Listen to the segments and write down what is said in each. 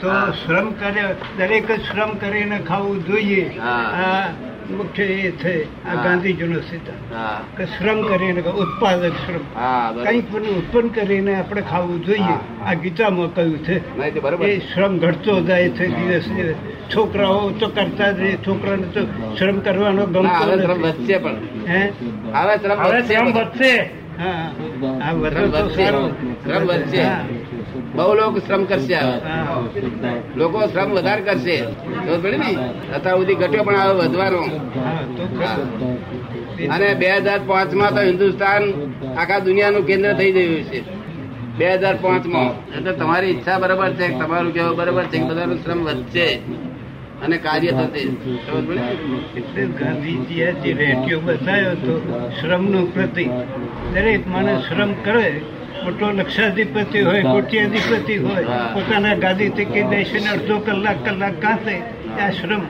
તો શ્રમ કરે દરેક જ શ્રમ કરીને ખાવું જોઈએ. આ મુખ્ય એ છે આ ગાંધીજી ગાંધીજીનો સિદ્ધાંત. કે શ્રમ કરીને ઉત્પાદક શ્રમ. કંઈક પણ ઉત્પન્ન કરીને આપણે ખાવું જોઈએ. આ ગીતામાં કહ્યું છે એ શ્રમ ઘટતો જાય છે દિવસ દિવસ. છોકરાઓ તો કરતા જ છોકરાને તો શ્રમ કરવાનો ગમતો નથી. હે? હવે શ્રમ વધશે હા આ વધે તો વધશે. સારું. શ્રમ વધશે. હા. બહુ લોકો શ્રમ કરશે. લોકો શ્રમ વધારે કરશે. ને અત્યાર સુધી ઘટ્યો પણ હવે વધવાનો. તો. અને બે હજાર પાંચમાં તો હિન્દુસ્તાન આખા દુનિયાનું કેન્દ્ર થઈ ગયું છે. બે હજાર પાંચમાં એટલે તમારી ઈચ્છા બરાબર છે તમારું કેવું બરાબર છે કે બધાનું શ્રમ વધશે અને કાર્ય થશે. ગાંધીજીએ જે રેડિયો બતાવ્યો હતો શ્રમનું પ્રતિક દરેક માણસ શ્રમ કરે મોટો લક્ષાધિપતિ હોય કોટ્યાધિપતિ હોય પોતાના ગાદી ટેકી બેસીને અડધો કલાક કલાક કાંતે આ શ્રમ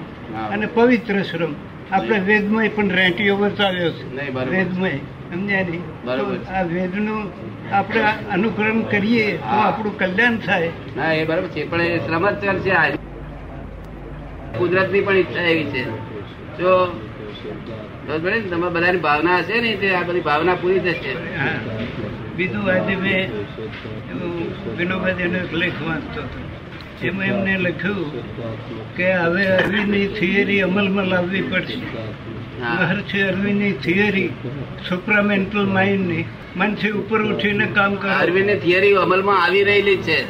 અને પવિત્ર શ્રમ. આપણે વેદમય પણ રેટીઓ બતાવ્યો છે. વેદમય. સમજ્યા નહીં? તો બરોબર. આ વેદનું આપણે અનુકરણ કરીએ તો આપણું કલ્યાણ થાય. હા એ બરાબર છે પણ એ શ્રમ જ કરશે આ ની પણ ઈચ્છા એવી છે. જો? તમે બધાની ભાવના હશે ને તે આ બધી ભાવના પૂરી થશે. હા. બીજું આજે મેં એવું વિનોબાજીનો એક લેખ વાંચતો હતો. એમાં એમને લખ્યું કે હવે અરવિંદની થિયરી અમલમાં લાવવી પડશે. મહર્ષિ અરવિંદની થિયરી સુપ્રામેન્ટલ માઇન્ડની મનથી ઉપર ઉઠીને કામ કરે. અરવિંદની થિયરી અમલમાં આવી રહેલી છે.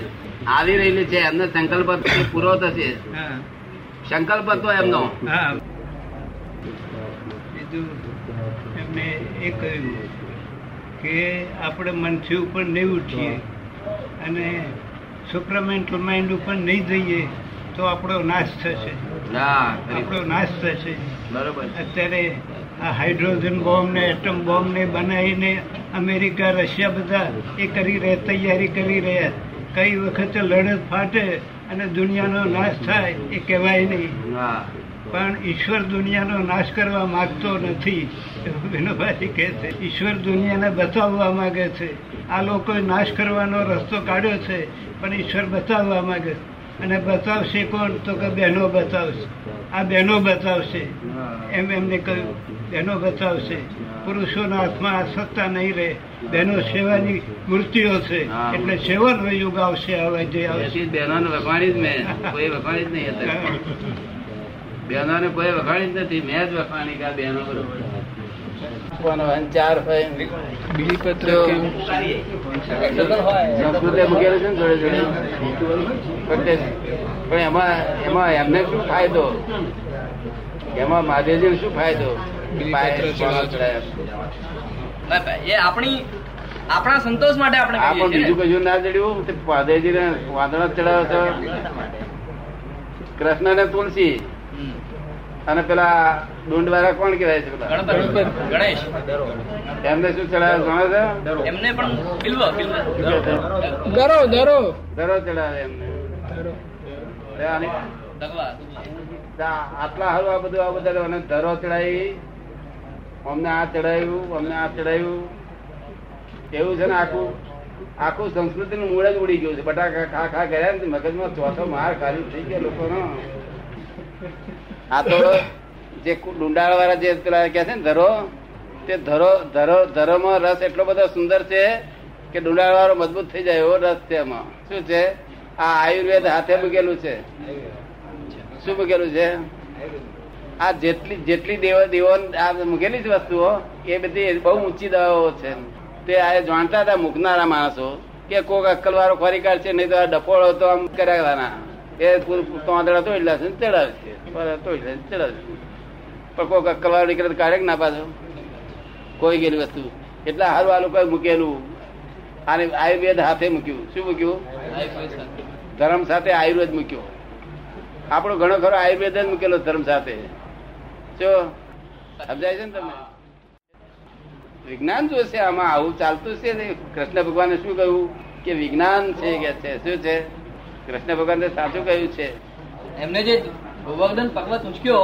આવી રહેલી છે. એમનો સંકલ્પ પૂરો થશે. હા. સંકલ્પ હતો એમનો. હા. બીજું એમને એ કહ્યું. કે આપણે મનથી ઉપર નહીં ઉઠીએ અને સુપ્રમેન્ટલ માઇન્ડ ઉપર નહીં જઈએ તો આપણો નાશ થશે. આપણો નાશ થશે. બરોબર. અત્યારે આ હાઇડ્રોજન બોમ્બ ને એટમ બોમ્બ ને બનાવીને અમેરિકા રશિયા બધા એ કરી રહ્યા તૈયારી કરી રહ્યા. કઈ વખતે લડત ફાટે અને દુનિયાનો નાશ થાય એ કહેવાય નહીં. પણ ઈશ્વર દુનિયાનો નાશ કરવા માંગતો નથી. વિનોબાજી કહે છે, ઈશ્વર દુનિયાને બચાવવા માંગે છે. આ લોકોએ નાશ કરવાનો રસ્તો કાઢ્યો છે, પણ ઈશ્વર બચાવવા માંગે છે. અને બચાવશે કોણ? તો કે બહેનો બચાવશે. આ બહેનો બચાવશે. એમ એમને કહ્યું. બહેનો બચાવશે. પુરુષોના હાથમાં આ સત્તા નહીં રહે. બહેનો સેવાની મૂર્તિઓ છે. એટલે સેવાનો યુગ આવશે હવે જે આવશે. બહેનો વખાણી જ મેં. કોઈ વખાણી જ નહીં અત્યારે બહેનોને કોઈ વખાણી જ નથી મેં જ વખાણી કે આ બહેનો બરોબર. હોય બીલીપત્ર તો કેમ સંસ્કૃતે મૂકેલું છે. ને જોડે જોડે પણ એમાં એમાં એમને શું ફાયદો? એમાં મહાદેવજી શું ફાયદો? બીલીપત્ર ચડાવવા ચડાવ્યા. એ આપણી આપણા સંતોષ માટે આપણે પણ બીજું ને. કશું ના ચડ્યું તે મહાદેવજી ને વાંદણા ચડાવ્યો છે કૃષ્ણ ને તુલસી. અને પેલા ડુંડ વાળા કોણ કેવાય છે ગણેશ. એમને શું ચડાવે જાણે છે? એમને પણ દરો દરો ધરો. ચડાવે એમને. દરો આટલા હારું આ બધું આ બધા અને ધરો ચડાવી. અમને આ ચડાવ્યું અમને આ ચડાવ્યું. એવું છે ને આખું? આખું સંસ્કૃતિ નું મૂળ જ ઉડી ગયું છે. બટાકા ખા ખા કર્યા ને મગજમાં ચોથો માર ખાલી થઈ ગયો લોકોનો. આ તો જે ડુંડાળ વાળા જે પેલા કે છે ને, ધરો, તે ધરો ધરો, ધરોમાં રસ એટલો બધો સુંદર છે કે ડુંડાળ વાળો મજબૂત થઈ જાય એવો રસ છે એમાં. શું છે? આ આયુર્વેદ હાથે મૂકેલું છે. શું મૂકેલું છે? આ જેટલી જેટલી દેવ દેવો આ મૂકેલી જ વસ્તુઓ, એ બધી બહુ ઊંચી દવાઓ છે તે આ જાણતા હતા મૂકનારા માણસો કે કોક અક્કલ વાળો ખોરી કાઢશે નહીં તો આ ડપોળો તો આમ કરાવવાના એ તોંદડા તોડલા છે ચડાવશે તોડલા ચડાવશે પણ કોક અક્કલ વાળો નીકળે તો કાઢે ના પાછો? કોઈ ગયેલી વસ્તુ. એટલે હારું આ લોકોએ મૂકેલું. આને આયુર્વેદ હાથે મૂક્યું. શું મૂક્યું? ધર્મ સાથે આયુર્વેદ મૂક્યો. આપણો ઘણો ખરો આયુર્વેદ જ મૂકેલો ધર્મ સાથે. જો, સમજાય છે ને તમને? વિજ્ઞાન જોશે આમાં, આવું ચાલતું છે કૃષ્ણ ભગવાને શું કહ્યું? કે વિજ્ઞાન છે કે છે? શું છે? કૃષ્ણ ભગવાન સાચું કહ્યું છે. એમને જે ગોવર્ધન પર્વત ઉંચક્યો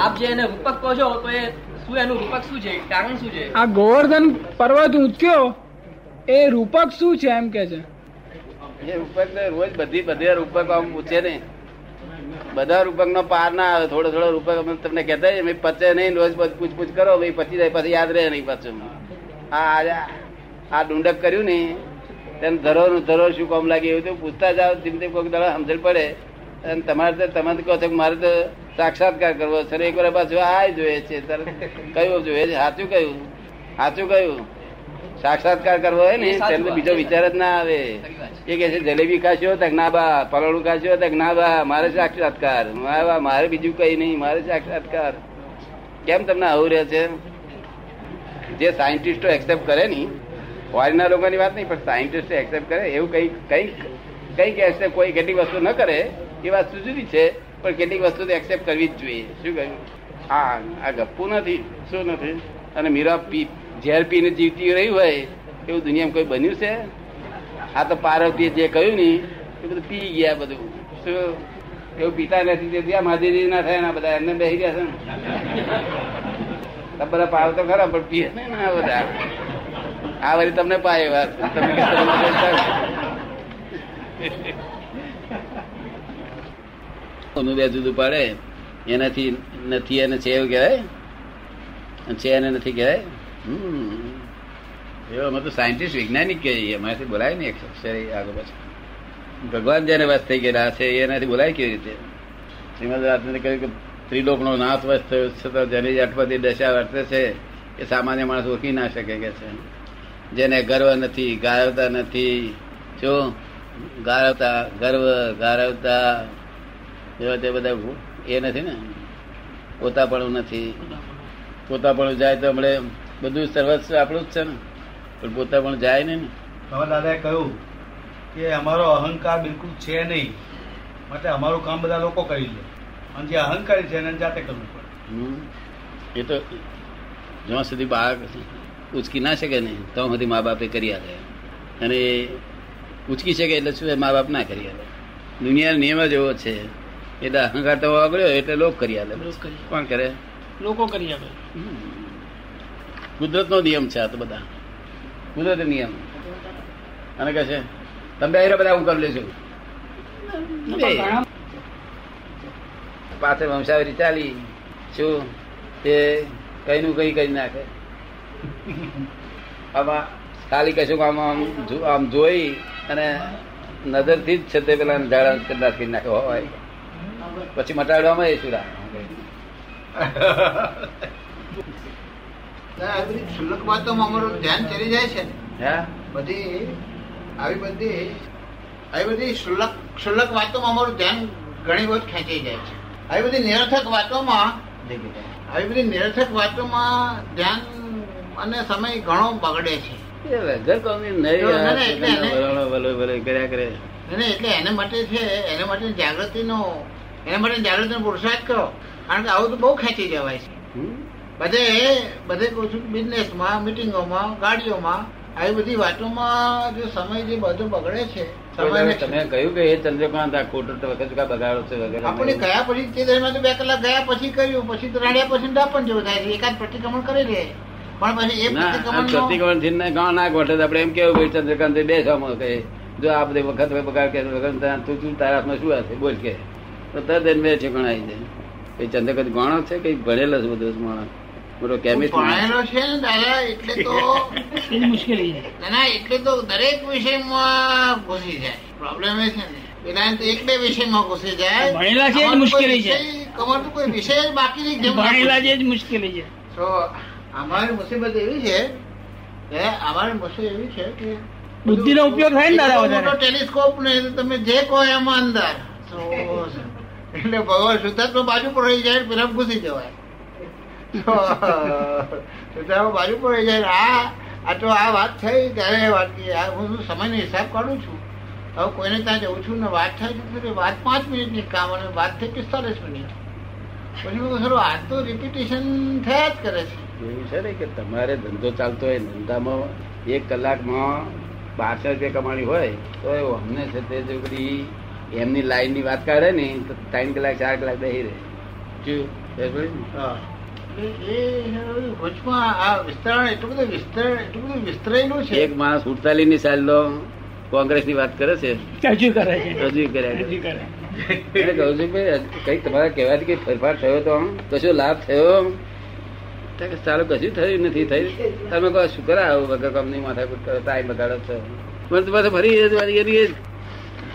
આપ જે એને રૂપક કહો છો તો એ શું એનું રૂપક શું છે? કારણ શું છે? આ ગોવર્ધન પર્વત ઉંચક્યો એ રૂપક શું છે એમ કે છે? એ રૂપક ને રોજ બધી બધા રૂપક આમ પૂછે ને. બધા રૂપક નો પાર ના આવે થોડો થોડો રૂપક અમે તમને કહેતા હોય, મેં પચે નહીં રોજ બધું પૂછપૂછ કરો ભાઈ પછી જાય પછી યાદ રહે નહીં પાછું. આ આ- આ ડુંડક કર્યું ને તેને ધરો નું ધરો શું કામ લાગે એવું તો પૂછતા જાઓ ધીમે ધીમે કોઈક દાડા સમજણ પડે. અને તમારે તો તમે કહો છો મારે તો સાક્ષાત્કાર કરવો છે. એક વાર પાછું આ જોઈએ છે. કયું જોઈએ છે? સાચું કયું? સાચું કયું? સાક્ષાત્કાર કરવો હોય ને તેમને તો બીજો વિચાર જ ના આવે. એ કે છે જલેબી ખાશો તક ના બા પરોળું ખાશો તક ના બા મારે સાક્ષાત્કાર. મારે બીજું કઈ નહીં મારે સાક્ષાત્કાર. કેમ તમને આવું રહે છે? જે સાયન્ટિસ્ટો એક્સેપ્ટ કરે ની ફોરેનના લોકોની વાત નહીં, પણ સાયન્ટિસ્ટ એક્સેપ્ટ કરે. એવું કઈ કઈ કંઈક એક્સેપ્ટ કોઈ કેટલીક વસ્તુ ન કરે, એ વાત જુદી છે, પણ કેટલીક વસ્તુ તો એક્સેપ્ટ કરવી જ જોઈએ. શું કહ્યું? હા, આ ગપ્પુ નથી, શું નથી? અને મીરા પી, ઝેર પીને જીવતી રહી હોય, એવું દુનિયામાં કોઈ બન્યું છે? આ તો પાર્વતીએ જે કહ્યું ને, એ બધું પી ગયા બધું. શું? એવું પીતા નથી, તે ત્યાં મહાદેવજી ના થાય ના બધા, એમને બેસી ગયા છે ને. બધા પાવ તો ખરા, પણ પીએ ને બધા. આ વળી તમને પાય વાત. તમે કે તમને બે જુદું પાડે. એનાથી નથી એને છે એવું કહેવાય? છે એને નથી કહેવાય? હમ. એવો અમે તો સાયન્ટિસ્ટ વૈજ્ઞાનિક કહીએ અમારાથી બોલાય એક અક્ષરે આગળ પાછળ. ભગવાન જેને વસ થઈ ગયેલા છે, એનાથી બોલાય કેવી રીતે? શ્રીમદ રાજને કહ્યું કે ત્રિલોકનો નાથ વસ થયો છતાં જેની અટપતિ દશા વર્તે છે. એ સામાન્ય માણસ ઓળખી ના શકે કે છે. જેને ગર્વ નથી ગારવતા નથી. જો ગારવતા ગર્વ ગારવતા એવા તે બધા એ નથી ને? પોતાપણું નથી. પોતાપણું જાય તો હમણે બધું સર્વસ્વ આપણું જ છે ને. પણ પોતાપણું જાય નહીં ને. હવે દાદાએ કહ્યું કે અમારો અહંકાર બિલકુલ છે નહીં. માટે અમારું કામ બધા લોકો કરી લે. અને જે અહંકારી છે એને જાતે કરવું પડે. હમ. એ તો જ્યાં સુધી બાળક ઉચકી ના શકે ને તો સુધી મા બાપે કરી આપે અને એ ઉચકી શકે એટલે શું મા બાપ ના કરી આપે દુનિયાનો નિયમ જ એવો છે. એટલે અહંકાર તો વાપર્યો એટલે લોક કરી આપે કોણ કરે? લોકો કરી આપે કુદરત નો નિયમ છે આ તો બધા. કુદરત નિયમ. અને કહે છે તમે આયરા બધા હું કરી લેશું પાછળ વંશાવરી ચાલી. શું? તે કઈ નું કઈ કરી નાખે. આમાં ખાલી કશું આમ આમ આમ જોઈ અને નજરથી જ છે તે પેલા ઝાડા નાખે હોય. પછી મટાડવામાં એ સુરા ક્ષુલ્લક વાતોમાં અમારું ધ્યાન ચડી જાય છે. ને બધી આવી બધી આવી બધી ક્ષુલ્લક વાતોમાં અમારું ધ્યાન ઘણી વખત ખેંચાઈ જાય છે. આવી બધી નિરર્થક વાતોમાં આવી બધી નિરર્થક વાતોમાં ધ્યાન અને સમય ઘણો બગડે છે. એ વગર કોમની નહીં કર્યા કરે. એટલે એના માટે છે એના માટે જાગૃતિનો એના માટે જાગૃતિનો પુરુષાર્થ કરો કારણ કે આવું તો બહુ ખેંચી જવાય છે. બધે બધે કહું છું બિઝનેસમાં મિટિંગોમાં ગાડીઓમાં આવી બધી વાતોમાં જે સમય જે બધો બગડે છે તમે કહ્યું કે એ ચંદ્રકાંત આ ખોટો વખત બગાડો છે વગેરે આપણે ગયા પછી તે દરમિયાન બે કલાક ગયા પછી કર્યું પછી તો રાડ્યા પછી દાપણ જેવું થાય છે એકાદ પ્રતિક્રમણ કરી લે. એમ કેવું ચંદ્રકાંત બે છ કહે જો આ બધે વખત બગાડ કે તું તું તારા હાથમાં શું હશે બોલ કે. તો તરત એને બે ઠેકાણા આવી જાય એ ચંદ્રકાંત ગણો છે કઈ ભણેલો છે બધો માણસ મોટો કેમિસ્ટ ભણેલો છે ને દાદા એટલે તો મુશ્કેલી ના ના એટલે તો દરેક વિષયમાં ઘૂસી જાય. પ્રોબ્લેમ એ છે ને. પેલા એક બે વિષયમાં ઘૂસી જાય. ભણેલા છે મુશ્કેલી છે. વિષય- તો કોઈ વિષય બાકી નહીં. ભણેલા છે જ મુશ્કેલી છે. તો અમારી મુસીબત એવી છે કે અમારી મુસીબત એવી છે કે બુદ્ધિનો ઉપયોગ થાય ને દાદા મોટો ટેલિસ્કોપ ને તમે જે કહો એમાં અંદર. એટલે ભગવાન શુદ્ધાત્મા બાજુ પર રહી જાય પેલા ઘૂસી જવાય. તો શુદ્ધાત્મા બાજુ પર રહી જાય આ આ તો આ વાત થઈ ત્યારે વાત કરી આ હું સમયનો હિસાબ કાઢું છું. હવે કોઈને ત્યાં જઉં છું ને વાત થાય છે વાત પાંચ મિનિટની કામ અને વાત થઈ પિસ્તાલીસ મિનિટ. પછી મેં સર આ તો રિપીટેશન થયા જ કરે છે. એવું છે ને કે તમારે ધંધો ચાલતો હોય ધંધામાં એક કલાકમાં બારસો રૂપિયા કમાણી હોય તો અમને છે તે જો બધી એમની લાઈનની વાત કરે ને તો ત્રણ કલાક ચાર કલાક બેસી રહે. શું? ખબર પડી ને? એ એ વચમાં આ વિસ્તરણ એટલું બધું વિસ્તરણ એટલું બધું વિસ્તરેલું છે. એક માણસ ઉડતાલી ની સાલ નો કોંગ્રેસની વાત કરે છે. હજુ કરે છે. રજૂ હજુ કરે. કહું છું કઈ તમારા કહેવાથી કઈ ફેરફાર થયો તો કશો લાભ થયો ચાલો કશું થયું નથી થયું. તમે કહો શું કરા આવું વગર કંપની માથા કુટ કરો ટાઈમ બગાડો છો? મને તો પાછું ફરી એની.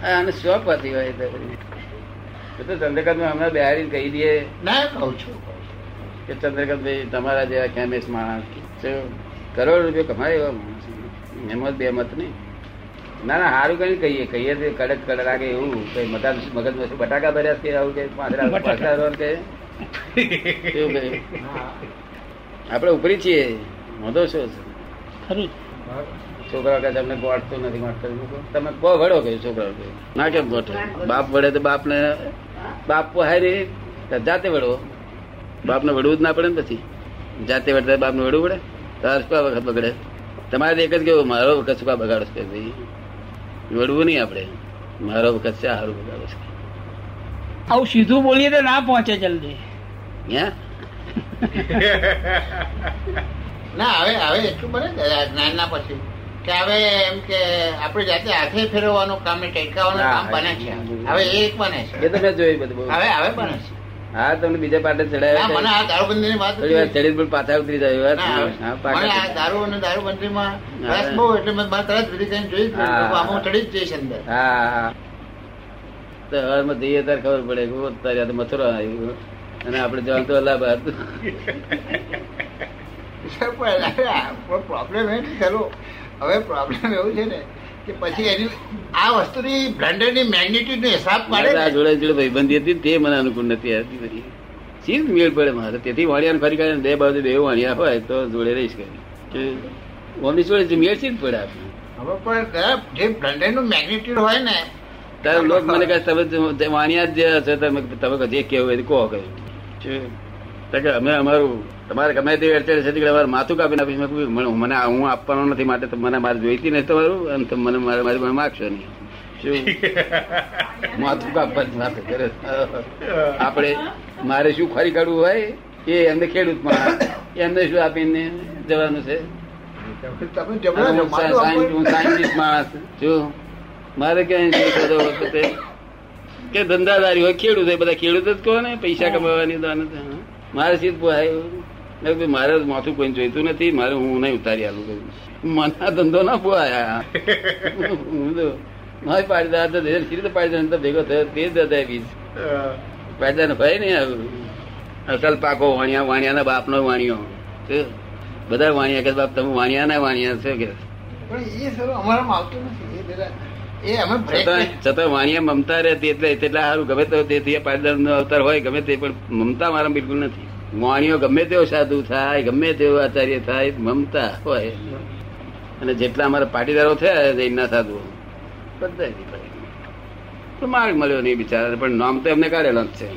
આને શોખ હતી હોય તો. ચંદ્રકાંત હમણાં બિહારી કહી દઈએ. ના કહું છું. કે ચંદ્રકાંત ભાઈ તમારા જેવા કેમેસ માણસ કરોડ રૂપિયા કમાય એવા માણસ એમાં બે મત નહીં. ના ના સારું કઈ કહીએ. કહીએ તો કડક કડક લાગે એવું. કઈ મગજ મગજ બટાકા ભર્યા કે આવું કે પાંદડા બટાકા. પાંદડા કે? એવું કહે આપણે ઉપરી છીએ. વાંધો શું છે? ખરું. છોકરા કહે છે, અમને નથી ગોઠતું તમે કો વડો કે છોકરા કહે. ના કેમ ગોઠો બાપ વડે તો બાપ ને બાપ પોહાય રે જાતે વડો. બાપ ને વડવું જ ના પડે ને પછી. જાતે વડતા બાપ ને વડવું પડે. તાર શું વખત બગડે? તમારે એક જ કેવું મારો વખત શું બગાડો છે ભાઈ? વડવું નહીં આપણે. મારો વખત છે સારું બગાડો છે. આવું સીધું બોલીએ તો ના પહોંચે જલ્દી. હે ના હવે હવે એટલું બને ને જ્ઞાનના પછી. કે હવે એમ કે આપણે જાતે હાથે ફેરવવાનું કામ ને ટેકાવાનું કામ બને છે. હવે એ એક બને એ છે તો મેં જોયું બધું હવે હવે બને છે. હા તમને બીજા પાટે મને ચડાવ્યા વાત પણ પાછા ઉતરી જાય મને આ દારૂ અને. રસ બહુ એટલે મેં તરત વિધિ કરીને જોઈ. આમાં ચડી જ જઈશ અંદર. હા હા. તો હવારમાં જઈએ ત્યારે ખબર પડે કે તો મથુરા આવ્યું. અને આપણે જવાનું તો બહાર પ્રોબ્લેમ એ ખરો હવે પ્રોબ્લેમ એવું છે ને કે પછી એની આ વસ્તુની બ્લેન્ડરની મેગ્નિટ્યુડ નો હિસાબ પાડે આ. જોડે જોડે ભાઈબંધી હતી તે મને અનુકૂળ નથી આવતી બધી. સીધ મેળ પડે મારે. તેથી વાણિયાને ફરી કાઢે બે બાજુ બે વાણિયા હોય તો જોડે રહીશ કે ઓમની જોડે મેળ સીધ પડે આપણે હવે પણ જે બ્લેન્ડરનું મેગ્નિટ્યુડ હોય ને તારે લોક મને કહે તમે વાણિયા જ જે હશે તમે તમે જે કેવું એ કહો કહ્યું કે અમે અમારું તમારે ગમે તે અડચણ છે અમારે માથું કાપી નાખીશ મેં મને હું આપવાનો નથી માટે મને મારે જોઈતી નથી તમારું અને મને મારે મારી મને માગશો નહીં. શું? માથું કાપવા કરે. આપણે મારે શું ખરી કાઢવું હોય? એ એમને ખેડૂતમાં એમને શું આપીને જવાનું છે? સાયન્ટિસ્ટ- માણસ. છું મારે ક્યાંય જે વખતે કે ધંધાદારી હોય ખેડૂત હોય બધા ખેડૂત જ કહો ને પૈસા કમાવાની દાન. મારે સીધ પુહાય મારે માથું કોઈ જોઈતું નથી મારે હું નહીં ઉતારી આલું કહ્યું મને ધંધો ના પુહાયા હું તો મારી પાડીદાર તો તો પાડીદાર ભેગો થયો તે જ હતા બીજ. પાડીદાર ભાઈ નહીં આવ્યું અસલ પાકો વાણિયા વાણિયાના બાપનો વાણિયો? બધા વાણિયા કે બાપ તમે વાણિયાના વાણિયા છો કે? પણ એ સર અમારામાં આવતું નથી એ જરા એ અમે છતાં વાણિયા મમતા રહેતી એટલે તેટલા સારું ગમે તો તેથી પાટીદાર નો અવતાર હોય ગમે તે પણ મમતા મારા બિલકુલ નથી. વાણીઓ ગમે તેવો સાધુ થાય ગમે તેવો આચાર્ય થાય મમતા હોય. અને જેટલા અમારા પાટીદારો થયા જૈનના સાધુ બધા તો માર્ગ મળ્યો નહીં બિચારા પણ નામ તો એમને કાઢેલા જ છે.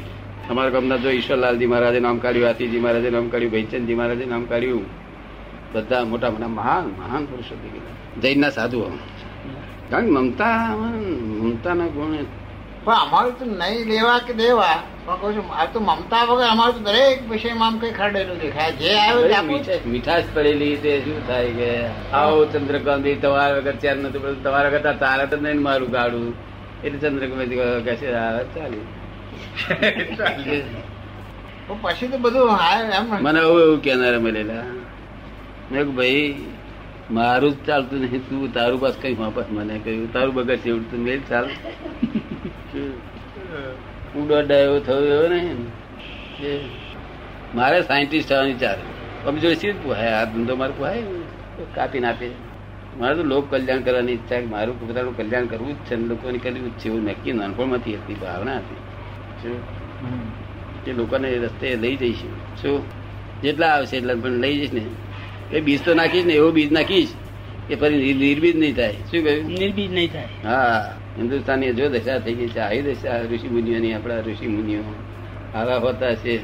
અમારા ગામના જો ઈશ્વરલાલજી મહારાજે નામ કાઢ્યું આતીજી મહારાજે નામ કાઢ્યું ભૈચંદજી મહારાજે નામ કાઢ્યું બધા મોટા મોટા મહાન મહાન પુરુષો થઈ ગયા. જૈનના સાધુઓ. કારણ મમતા મમતાના ગુણ પણ અમારું તો નહીં લેવા કે દેવા. પણ કહું છું આ તો મમતા વગર અમારું તો દરેક વિષયમાં આમ કઈ ખરડેલું દેખાય જે. મીઠા- મીઠાશ પડેલી તે શું થાય કે આવો ચંદ્રકાંતિ તમારા વગર ચાર નથી પડતું. તમારા કરતા તારા તો નહીં મારું ગાડું. એટલે ચંદ્રકાંતિ કહે છે ચાલી પછી તો બધું મને એવું એવું કેનારા મળેલા. મેં ભાઈ મારું જ ચાલતું નહીં તું તારું પાસે કઈ વાપસ મને કહ્યું. તારું બગર છે એવું તું મેં ચાલ. ઉડો ડાયો થયો એવો નહીં મારે સાયન્ટિસ્ટ થવાની ચાલ અમે જોઈ સીધ પોહાય? આ ધંધો મારે પુહાય? કાપીને આપે. મારે તો લોક કલ્યાણ કરવાની ઈચ્છા કે મારું પોતાનું કલ્યાણ કરવું જ છે ને લોકોને કર્યું જ છે એવું નક્કી નાનપણમાંથી હતી ભાવના હતી. શું કે લોકોને રસ્તે લઈ જઈશું. શું જેટલા આવશે એટલા પણ લઈ જઈશ ને. એ બીજ તો નાખીશ ને એવું બીજ નાખીશ કે ફરી નિર- નિર્બીજ નહીં થાય. શું કહ્યું? નિર્બીજ નહીં થાય. હા હિન્દુસ્તાની જો દશા થઈ ગઈ છે આવી દશા ઋષિ મુનિઓની આપણા ઋષિ મુનિઓ આવા હોતા છે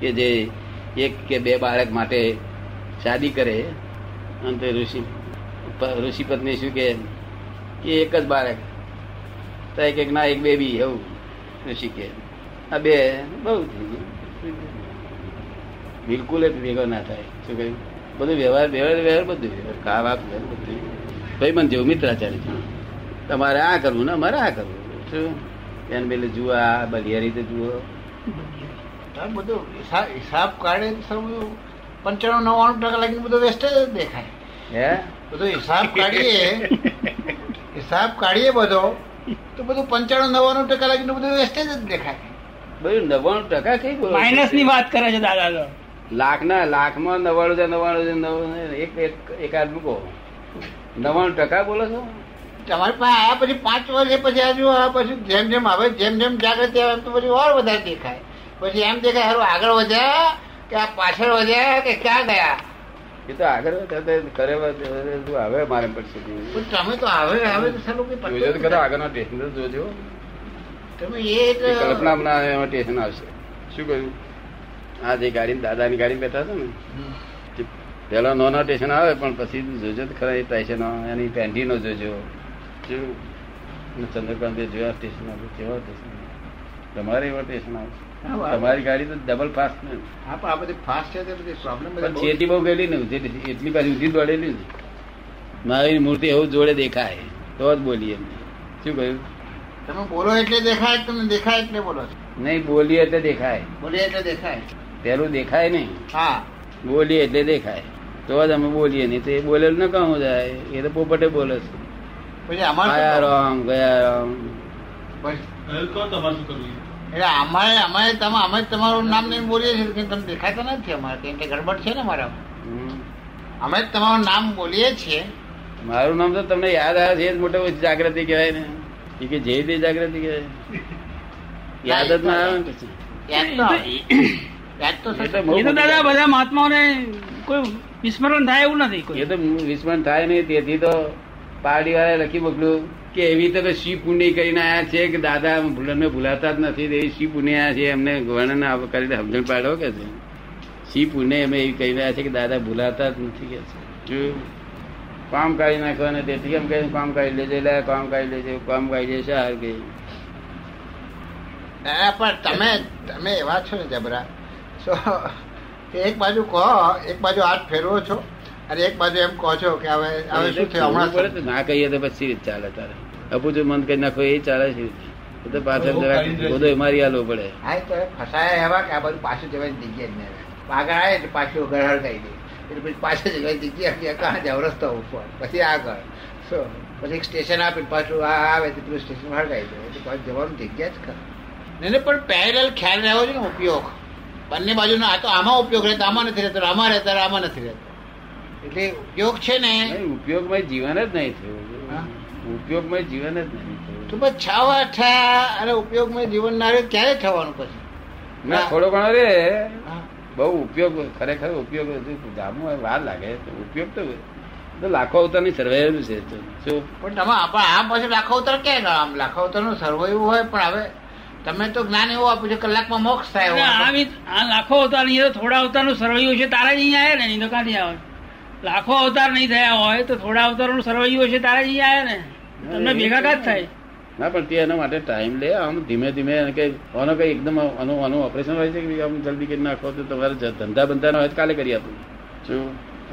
કે જે એક કે બે બાળક માટે શાદી કરે. અંતે ઋષિ ઋષિ પત્ની શું કે કે એક જ બાળક. તો એક એક ના એક બેબી એવું ઋષિ કે. આ બે બહુ થઈ ગયું. બિલકુલ જ ભેગો ના થાય. શું કહ્યું? બધું વ્યવહાર વ્યવહાર વ્યવહાર બધું. વ્યવહાર ખાવા વાત બધું. ભાઈ મને જેવું મિત્રાચાર્ય છે. તમારે આ કરવું ને અમારે આ કરવું. શું? એને પેલે જુઓ આ બલિયા રીતે જુઓ. બધું હિસાબ કાઢે બધું પંચાણું નવ્વાણું ટકા લાગીને બધું વેસ્ટ જ દેખાય. હે? બધો હિસાબ કાઢીએ હિસાબ કાઢીએ બધો તો બધું પંચાણું નવ્વાણું ટકા લાગીને બધું વેસ્ટેજ જ દેખાય. બધું નવ્વાણું ટકા કઈ માઇનસની વાત કરે છે દાદા તો. લાખ ના લાખમાં નવ્વાણું છે નવ્વાણું નવ્વાણું એક એક એકાદ મૂકો. નવ્વાણું ટકા બોલો છો? તમારી પાસે આયા પછી પાંચ વર્ષે પછી આજુ આ પછી જેમ જેમ આવે જેમ જેમ જાગૃતિ આવે એમ તો પછી ઓર વધારે દેખાય. પછી એમ દેખાય હારું આગળ વધ્યા કે આ પાછળ વધ્યા કે ક્યાં ગયા? એ તો આગળ કરે હવે મારે પડશે તમે તો હવે હવે તો સારું કઈ જોજો તો પત્તો આગળનો તો જોજો. તમે એ કલ્પના સ્ટેશન આવશે. શું કહ્યું? આ જે ગાડી દાદાની ગાડી બેઠા હતા ને પેલો નાના સ્ટેશન આવે પણ પછી જોજો ખરા એ સ્ટેશન એની પેન્ટીનો જોજો. ચંદ્રકાંત જોયા સ્ટેશન આવે કેવા સ્ટેશન તમારે એવા સ્ટેશન આવે? તમારી ગાડી તો ડબલ ફાસ્ટ ને. આ બધી ફાસ્ટ છે તો પ્રોબ્લેમ ચેટી બહુ ગયેલી ને એટલી પાછી ઊંધી દોડેલી મારી મૂર્તિ એવું જોડે દેખાય તો જ બોલીએ એમ શું કહ્યું? તમે બોલો એટલે દેખાય તમે દેખાય એટલે બોલો નહીં બોલીએ એટલે દેખાય. બોલીએ એટલે દેખાય. પેલું દેખાય નહીં. હા. બોલીએ એટલે દેખાય. તો જ અમે બોલીએ નહીં. તો એ બોલેલું ન કહું જાય. એ તો પોપટે બોલે છે. પછી અમારે આયા શું રામ ગયા રામ? એટલે અમારે અમારે તમે અમે તમારું નામ નહીં બોલીએ છીએ કે તમે દેખાતા નથી અમારે. કેમ કે ગડબડ છે ને મારા હમ. અમે જ તમારું નામ બોલીએ છીએ. મારું નામ તો તમને યાદ આવે છે જ મોટો જાગૃતિ કહેવાય ને. કે જે તે જાગૃતિ કહેવાય. યાદ જ ના આવે ને પછી. યાદ દાદા બધા મહાત્માઓને કોઈ વિસ્મરણ થાય એવું નથી કોઈ. એ તો વિસ્મરણ થાય નહીં તેથી તો પારડી વાળા લખી મોકલ્યું કે એવી તો શિવ પુણ્ય કરીને આયા છે કે દાદા ભૂલને ભૂલાતા જ નથી એવી શિવ પુણ્ય આયા છે? એમને વર્ણન કરીને સમજણ પાડો કે છે. શિવ પુણ્ય અમે એવી કહી રહ્યા છે કે દાદા ભૂલાતા જ નથી કે છે. કામ કાઢી નાખો અને તેથી એમ કહીને કામ કાઢી લેજે લે કામ કાઢી લેજે કામ કાઢી લેશે હાર ગઈ ના, પણ તમે તમે એવા છો ને જબરા. કે એક બાજુ કહો એક બાજુ હાથ ફેરવો છો અને એક બાજુ એમ કહો છો કે હવે હવે શું થયું? હમણાં ના કહીએ તો પછી રીત ચાલે તારે? અપૂછું મન કરી નાખો એ ચાલે છે તો પાછળ જરા બધો મારી આલો પડે. હા તો ફસાયા એવા કે આ બધું પાછું જવાની જગ્યા જ નહીં. આગળ આવે એટલે પાછું ઘર હળગાઈ દે એટલે પછી પાછળ જવાની જગ્યા કે કાં જાવ રસ્તા ઉપર. પછી આગળ. શું? પછી એક સ્ટેશન આપે પાછું આ આવે તો પેલું સ્ટેશન હળગાઈ દે. એટલે પાછું જવાનું જગ્યા જ ખરી. નહીં નહીં, પણ પેરેલ ખ્યાલ રહેવો છે ને ઉપયોગ. બંને બાજુનો આ તો આમાં ઉપયોગ રહેતો આમાં નથી રહેતો આમાં રહેતા આમાં નથી રહેતો. એટલે ઉપયોગ છે ને? ઉપયોગમાં જીવન જ નહીં. થયું. ઉપયોગમય જીવન જ નહીં તો બસ છાવા ઠા અને ઉપયોગમાં જીવન ના ક્યારે થવાનું પછી? ના થોડો ઘણો રે. બહુ ઉપયોગ ખરેખર ઉપયોગ જામવા વાર લાગે તો ઉપયોગ તો લાખો અવતારની સર્વાયેલું છે. પણ તમે આ પછી લાખો અવતાર ક્યાં ગયો આમ લાખો અવતારનું સર્વૈવ હોય પણ હવે તમે તો જ્ઞાન એવું આપ્યું છે કલાકમાં મોક્ષ થાય આ લાખો અવતાર નહીં થોડા અવતારનું સર્વૈયું છે તારા જ અહીંયા આવ્યા ને નહીં તો ક્યાંથી આવે. લાખો અવતાર નહીં થયા હોય તો થોડા અવતારનું સર્વૈયું છે તારા જ અહીંયા આવ્યા ને. તમને ભેગા કાં થાય? ના પણ તે એના માટે ટાઈમ લે આમ ધીમે ધીમે એને કઈ આનો કઈ એકદમ આનું આનું ઓપરેશન હોય છે કે આમ જલ્દી કરી નાખો તો તમારે ધંધા બંધા હોય કાલે કરી આપું. શું?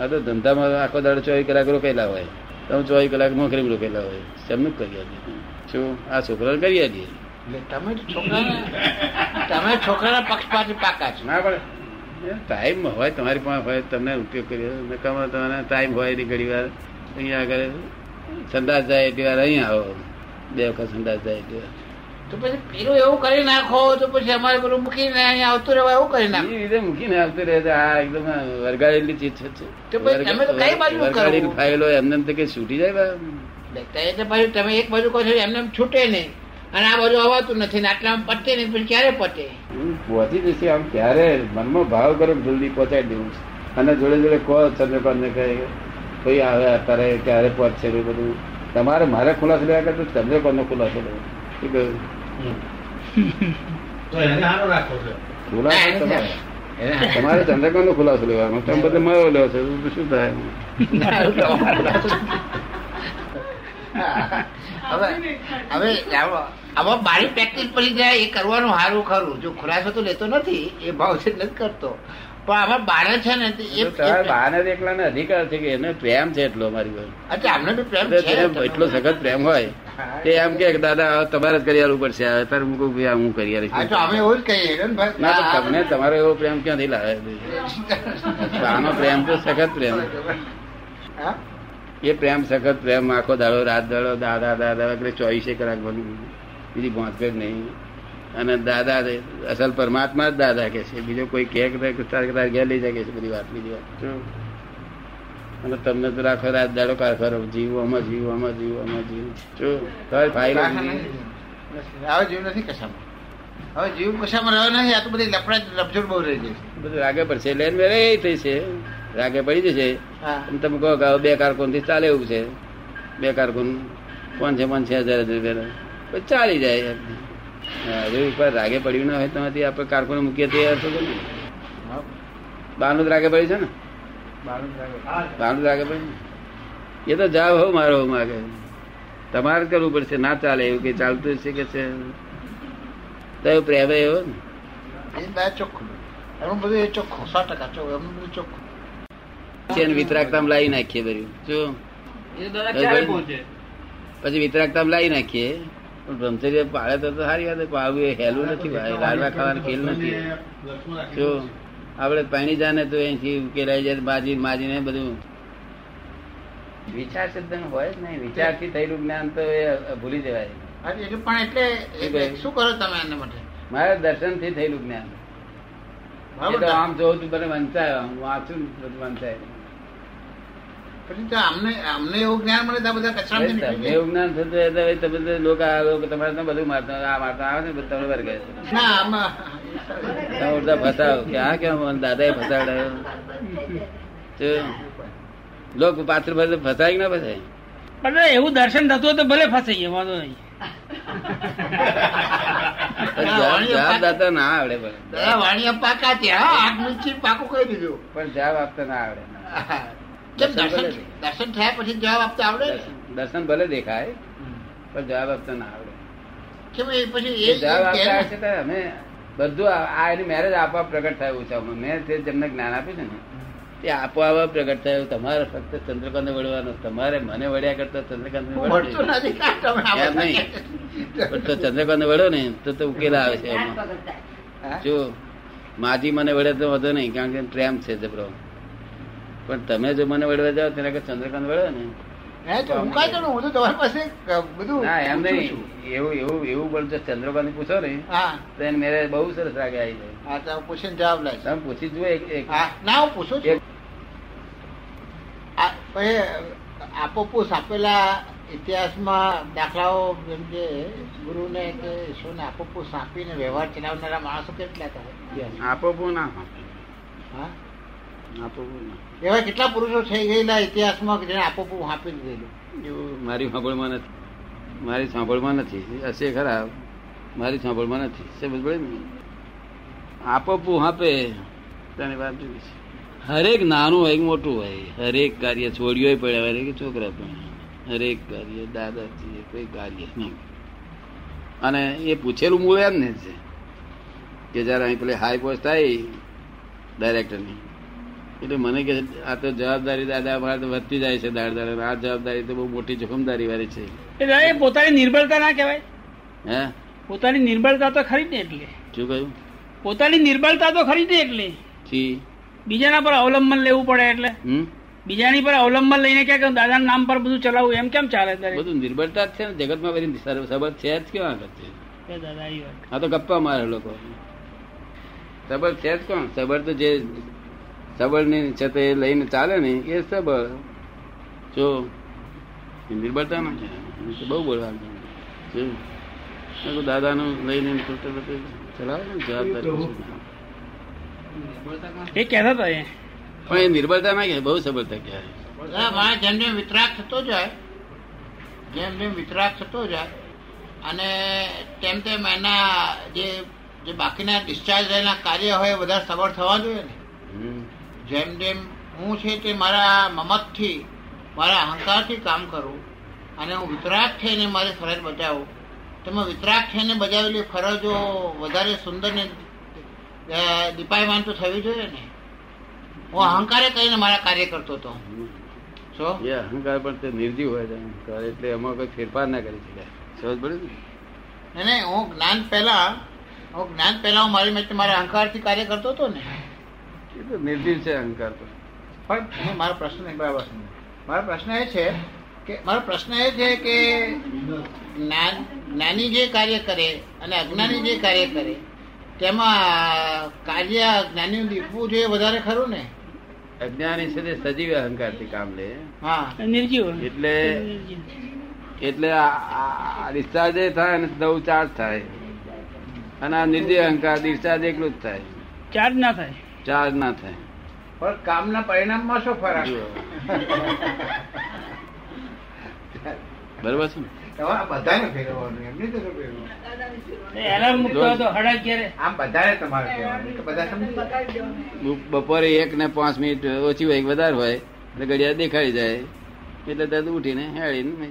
આ તો ધંધામાં આખો દાડો ચોવીસ કલાક રોકેલા હોય. તમે ચોવીસ કલાક નોકરી રોકેલા હોય. તેમનું કરી આપીએ. શું? આ છોકરાને કરી આપીએ. તમે તો તમે છોકરાના પક્ષપાતી પાકા છો. ના પડે ટાઈમ હોય તમારી પાસે હોય તમને ઉપયોગ કરી નકામા તમારે ટાઈમ હોય નહીં ઘડી વાર. અહીંયા આગળ સંદાસ જાય એટલી વાર અહીંયા આવો. બે વખત સંદાસ જાય એટલી વાર. તો પછી પેલું એવું કરી નાખો તો પછી અમારે પેલું મૂકીને અહીંયા આવતું રહેવા એવું કરી નાખો. એ રીતે મૂકીને આવતું રહે આ એકદમ વરગાડેલી ચીજ છે. તો પછી તમે તો કઈ બાજુ વરગાડેલી ફાઇલો એમને એમ તો કે છૂટી જાય. એટલે પછી તમે એક બાજુ કહો છો એમને એમ છૂટે નહીં. અને આ બધું અવાતું નથી ને આટલામાં પતે નહીં પણ ક્યારે પતે હું પહોંચી જશે આમ ક્યારે? મનમાં ભાવ કરો જલ્દી પહોંચાડી દેવું છે. અને જોડે જોડે કહો ચંદ્રકાંત ને કહે ભાઈ આવે અત્યારે ક્યારે પહોંચશે એ બધું? તમારે મારે ખુલાસો લેવા કરતા ચંદ્રકાંત નો ખુલાસો લેવો. શું કહ્યું? તો એને હારો રાખો છો. ખુલાસો ના, તમારે. તમારે ચંદ્રકાંત નો ખુલાસો લેવાનો. તમે બધે મારો લેવો છે તો શું થાય? હવે હવે આવો- આમાં મારી પ્રેક્ટિસ પડી જાય એ કરવાનું સારું ખરું. જો ખુલાસો તો લેતો નથી એ ભાવ છે નથી કરતો. પણ આમાં બારે છે ને એ- તો એકલા એકલાને અધિકાર છે કે એને પ્રેમ છે એટલો અમારી પાસે. અચ્છા આમને બી પ્રેમ છે એટલો સખત પ્રેમ હોય તે એમ કે કે દાદા તમારે જ કરી આવું પડશે. હવે તારે હું કહું ભાઈ હું કરી આલીશ. હા અમે એવું જ કહીએ ના તો તમને તમારો એવો પ્રેમ ક્યાંથી લાવે? આનો પ્રેમ તો સખત પ્રેમ એ પ્રેમ સખત પ્રેમ આખો દાડો રાત દાડો દાદા દાદા વગેરે ચોવીસે કલાક બનવું બીજી ભોંતકર નહીં. અને દાદા અસલ પરમાત્મા જ દાદા કે છે. બીજો કોઈ કે તારે ઘેર લઈ જાય છે બધી વાત બીજી વાત? અને તમને તો રાખો રાત દાડો કારખારો જીવો આમાં જીવો આમાં જીવો આમાં જીવો. જો તમારી ફાઇલ આવે જીવ નથી કશામાં. હવે જીવ કશામાં રહ્યો આ તો બધી લફડા લફજોડ બહુ રહી છે. બધું રાગે પડશે. લેન વેરે એ થઈ છે. રાગે પડી જશે. તમે કહો કે બે કારકુનથી ચાલે એવું છે. બે કારકુન પાંચ છે પાંચ છ હજાર રૂપિયા પછી ચાલી જાય હજુ ઉપર રાગે પડ્યું ના હોય તો આપણે કારકુન મૂકીએ તે અર્થ છે ને બાનું જ રાગે પડ્યું છે ને? જ રાગે. પડ્યું એ તો જાવ હો મારો માગે. તમારે કરવું પડશે ના ચાલે એવું કે ચાલતું છે કે છે? તો એવું પ્રેમ એવો ને. ચોખ્ખું. એમનું બધું એ ચોખ્ખું સો ટકા ચોખ્ખું એમનું બધું ચોખ્ખું. છે ને વિતરાગતામાં લાવી નાખીએ બધું. જો. પછી વિતરાગતામાં લાવી નાખીએ. પણ બ્રહ્મચર્ય પાળે તો સારી વાત છે. પાળવું એ હેલું નથી ભાઈ. લાડવા ખાવાનું ખેલ નથી. જો આપણે પાણી જાને તો અહીંથી ઉકેલાઈ જાય માજી માજીને બધું. વિચાર શબ્દ હોય જ નહીં. વિચારથી થયેલું જ્ઞાન તો એ ભૂલી જવાય. પણ એટલે શું કરો તમે એના માટે? મારા દર્શનથી થયેલું જ્ઞાન? આમ જોઉં છું મને વંચાય હું વાંચું ને બધું વંચાય. પછી તો અમને અમને એવું જ્ઞાન મળે તો બધા એવું જ્ઞાન થતું હોય તમે તો લોકો લોકો તમારે તો બધું મારતા આ મારતા આવે ને તમને વર્ગે ના આમાં તમે ફસાવ. કે આ કેમ મને દાદાએ ફસાવડાયો લોક પાત્ર ભરે ફસાય ના ફસાય? પણ એવું દર્શન થતું હોય તો ભલે ફસાઈ ગયો વાંધો નહીં. જવાબ દાતા ના આવડે પણ. વાણિયા પાકા કહી દીધું. પણ જવાબ આપતા ના આવડે. કેમ દર્શન. થયા પછી જવાબ આપતા આવડે દર્શન ભલે દેખાય પણ જવાબ આપતા ના આવડે કેમ એ પછી એ જવાબ આપતા તો અમે બધું આ એની મેરેજ આપવા પ્રગટ થયું છે. મેં તે જેમને જ્ઞાન આપ્યું છે ને તે આપોઆપ પ્રગટ થયું તમારે ફક્ત ચંદ્રકાંત વળવાનું તમારે મને વળ્યા કરતા ચંદ્રકાંત નહીં. તો ચંદ્રકાંત વળ્યો ને તો તો ઉકેલ આવે છે એમાં. જો માજી મને વળે તો વધુ નહીં કારણ કે પ્રેમ છે જબરો. પણ તમે જો મને વળવા જાઓ તેના કે ચંદ્રકાંત વળે ને. ના ને. ના આપોપૂસ આપેલા ઇતિહાસમાં દાખલાઓ જેમ કે ગુરુને કે ઈશ્વરને આપોપૂસ આપીને વ્યવહાર ચલાવનારા માણસો કેટલા થાય ઇતિહાસમાં? ના. હા? આપો પો ના. એવા કેટલા પુરુષો થઈ ગયેલા ઇતિહાસમાં જેને આપોપૂ આપી દીધેલું? એવું મારી સાંભળમાં નથી. મારી સાંભળમાં નથી. હશે ખરા. મારી સાંભળમાં નથી. સમજ પડે ને? આપો પૂ આપે, તેની વાત જુદી છે. હરેક નાનું હોય મોટું હોય. હરેક કાર્ય છોડીઓ પડે, હરેક છોકરા પણ હરેક કાર્ય દાદાજી કોઈ કાર્ય નહીં. અને એ પૂછેલું મૂળ એમ ને છે કે જયારે અહીં પેલી હાઈ પોસ્ટ થાય ડાયરેક્ટરની એટલે મને કે આ તો જવાબદારી દાદા વધતી જાય છે દાડ દાડે. આ જવાબદારી તો બહુ મોટી જોખમદારી વાળી છે. એટલે એ પોતાની નિર્બળતા ના કહેવાય. હે? પોતાની નિર્બળતા તો ખરી ને એટલે. શું કહ્યું? પોતાની નિર્બળતા તો ખરી ને એટલે. જી. બીજાના પર અવલંબન લેવું પડે એટલે. બીજાની પર અવલંબન લઈને ક્યાં કે દાદાના નામ પર બધું ચલાવવું એમ કેમ ચાલે બધું નિર્બળતા જ છે ને જગતમાં બધી સબર છે. જ કેવા આગળ છે? આ તો ગપ્પા મારે લોકો. સબર છે જ કોણ? સબર તો જે સબળની છે તે લઈને ચાલે ને એ સબળ. જો એ નિર્બળતા ના છે. બહુ બોલવાનું મેં દાદાનું લઈને ચલાવે ને જવાબદારી એ કહેતા હતા એ. પણ એ નિર્બળતા ના કે બહુ સબળતા કહેવાય. જેમ જેમ વિતરાક થતો જાય જેમ જેમ વિતરાગ થતો જાય અને તેમ તેમ એના જે જે બાકીના ડિસ્ચાર્જ એના કાર્ય હોય એ વધારે સબળ થવા જોઈએ ને. જેમ જેમ હું છે તે મારા મમતથી મારા અહંકારથી કામ કરું અને હું વિતરાગ થઈને મારી ફરજ બજાવું તેમાં વિતરાગ થઈને બજાવેલી ફરજો વધારે સુંદર ને દીપાયમાન તો થવી જોઈએ ને. હું અહંકારે કહીને મારા કાર્ય કરતો હતો. શું? એ અહંકાર પણ તે નિર્જીવ હોય છે અહંકાર એટલે એમાં કોઈ ફેરફાર ના કરી શકાય. સમજ પડ્યું ને? નહીં હું જ્ઞાન પહેલા હું જ્ઞાન પહેલા હું મારી મેં મારા અહંકારથી કાર્ય કરતો હતો ને. એ તો નિર્જીવ છે અહંકાર તો. પણ હું મારો પ્રશ્ન નહીં બરાબર સમજો. મારો પ્રશ્ન એ છે કે મારો પ્રશ્ન એ છે કે નાની જ્ઞાની જે કાર્ય કરે અને અજ્ઞાની જે કાર્ય કરે તેમાં કાર્ય જ્ઞાની દીપવું જોઈએ વધારે ખરું ને? અજ્ઞાની છે તે સજીવ અહંકારથી કામ લે. હા. નિર્જીવ. એટલે એટલે ડિસ્ચાર્જ થાય અને નવું ચાર્જ થાય. અને આ નિર્જીવ અહંકાર ડિસ્ચાર્જ એકલું જ થાય. ચાર્જ ના થાય. ચાર્જ ના થાય. પણ કામના પરિણામમાં શું ફરક? બરોબર છે બધાને ફેરવવાનું બ- બપોરે એક ને પાંચ મિનિટ ઓછી હોય વધારે હોય એટલે ઘડિયાળ દેખાડી જાય. એટલે તરત ઉઠીને હેળીને?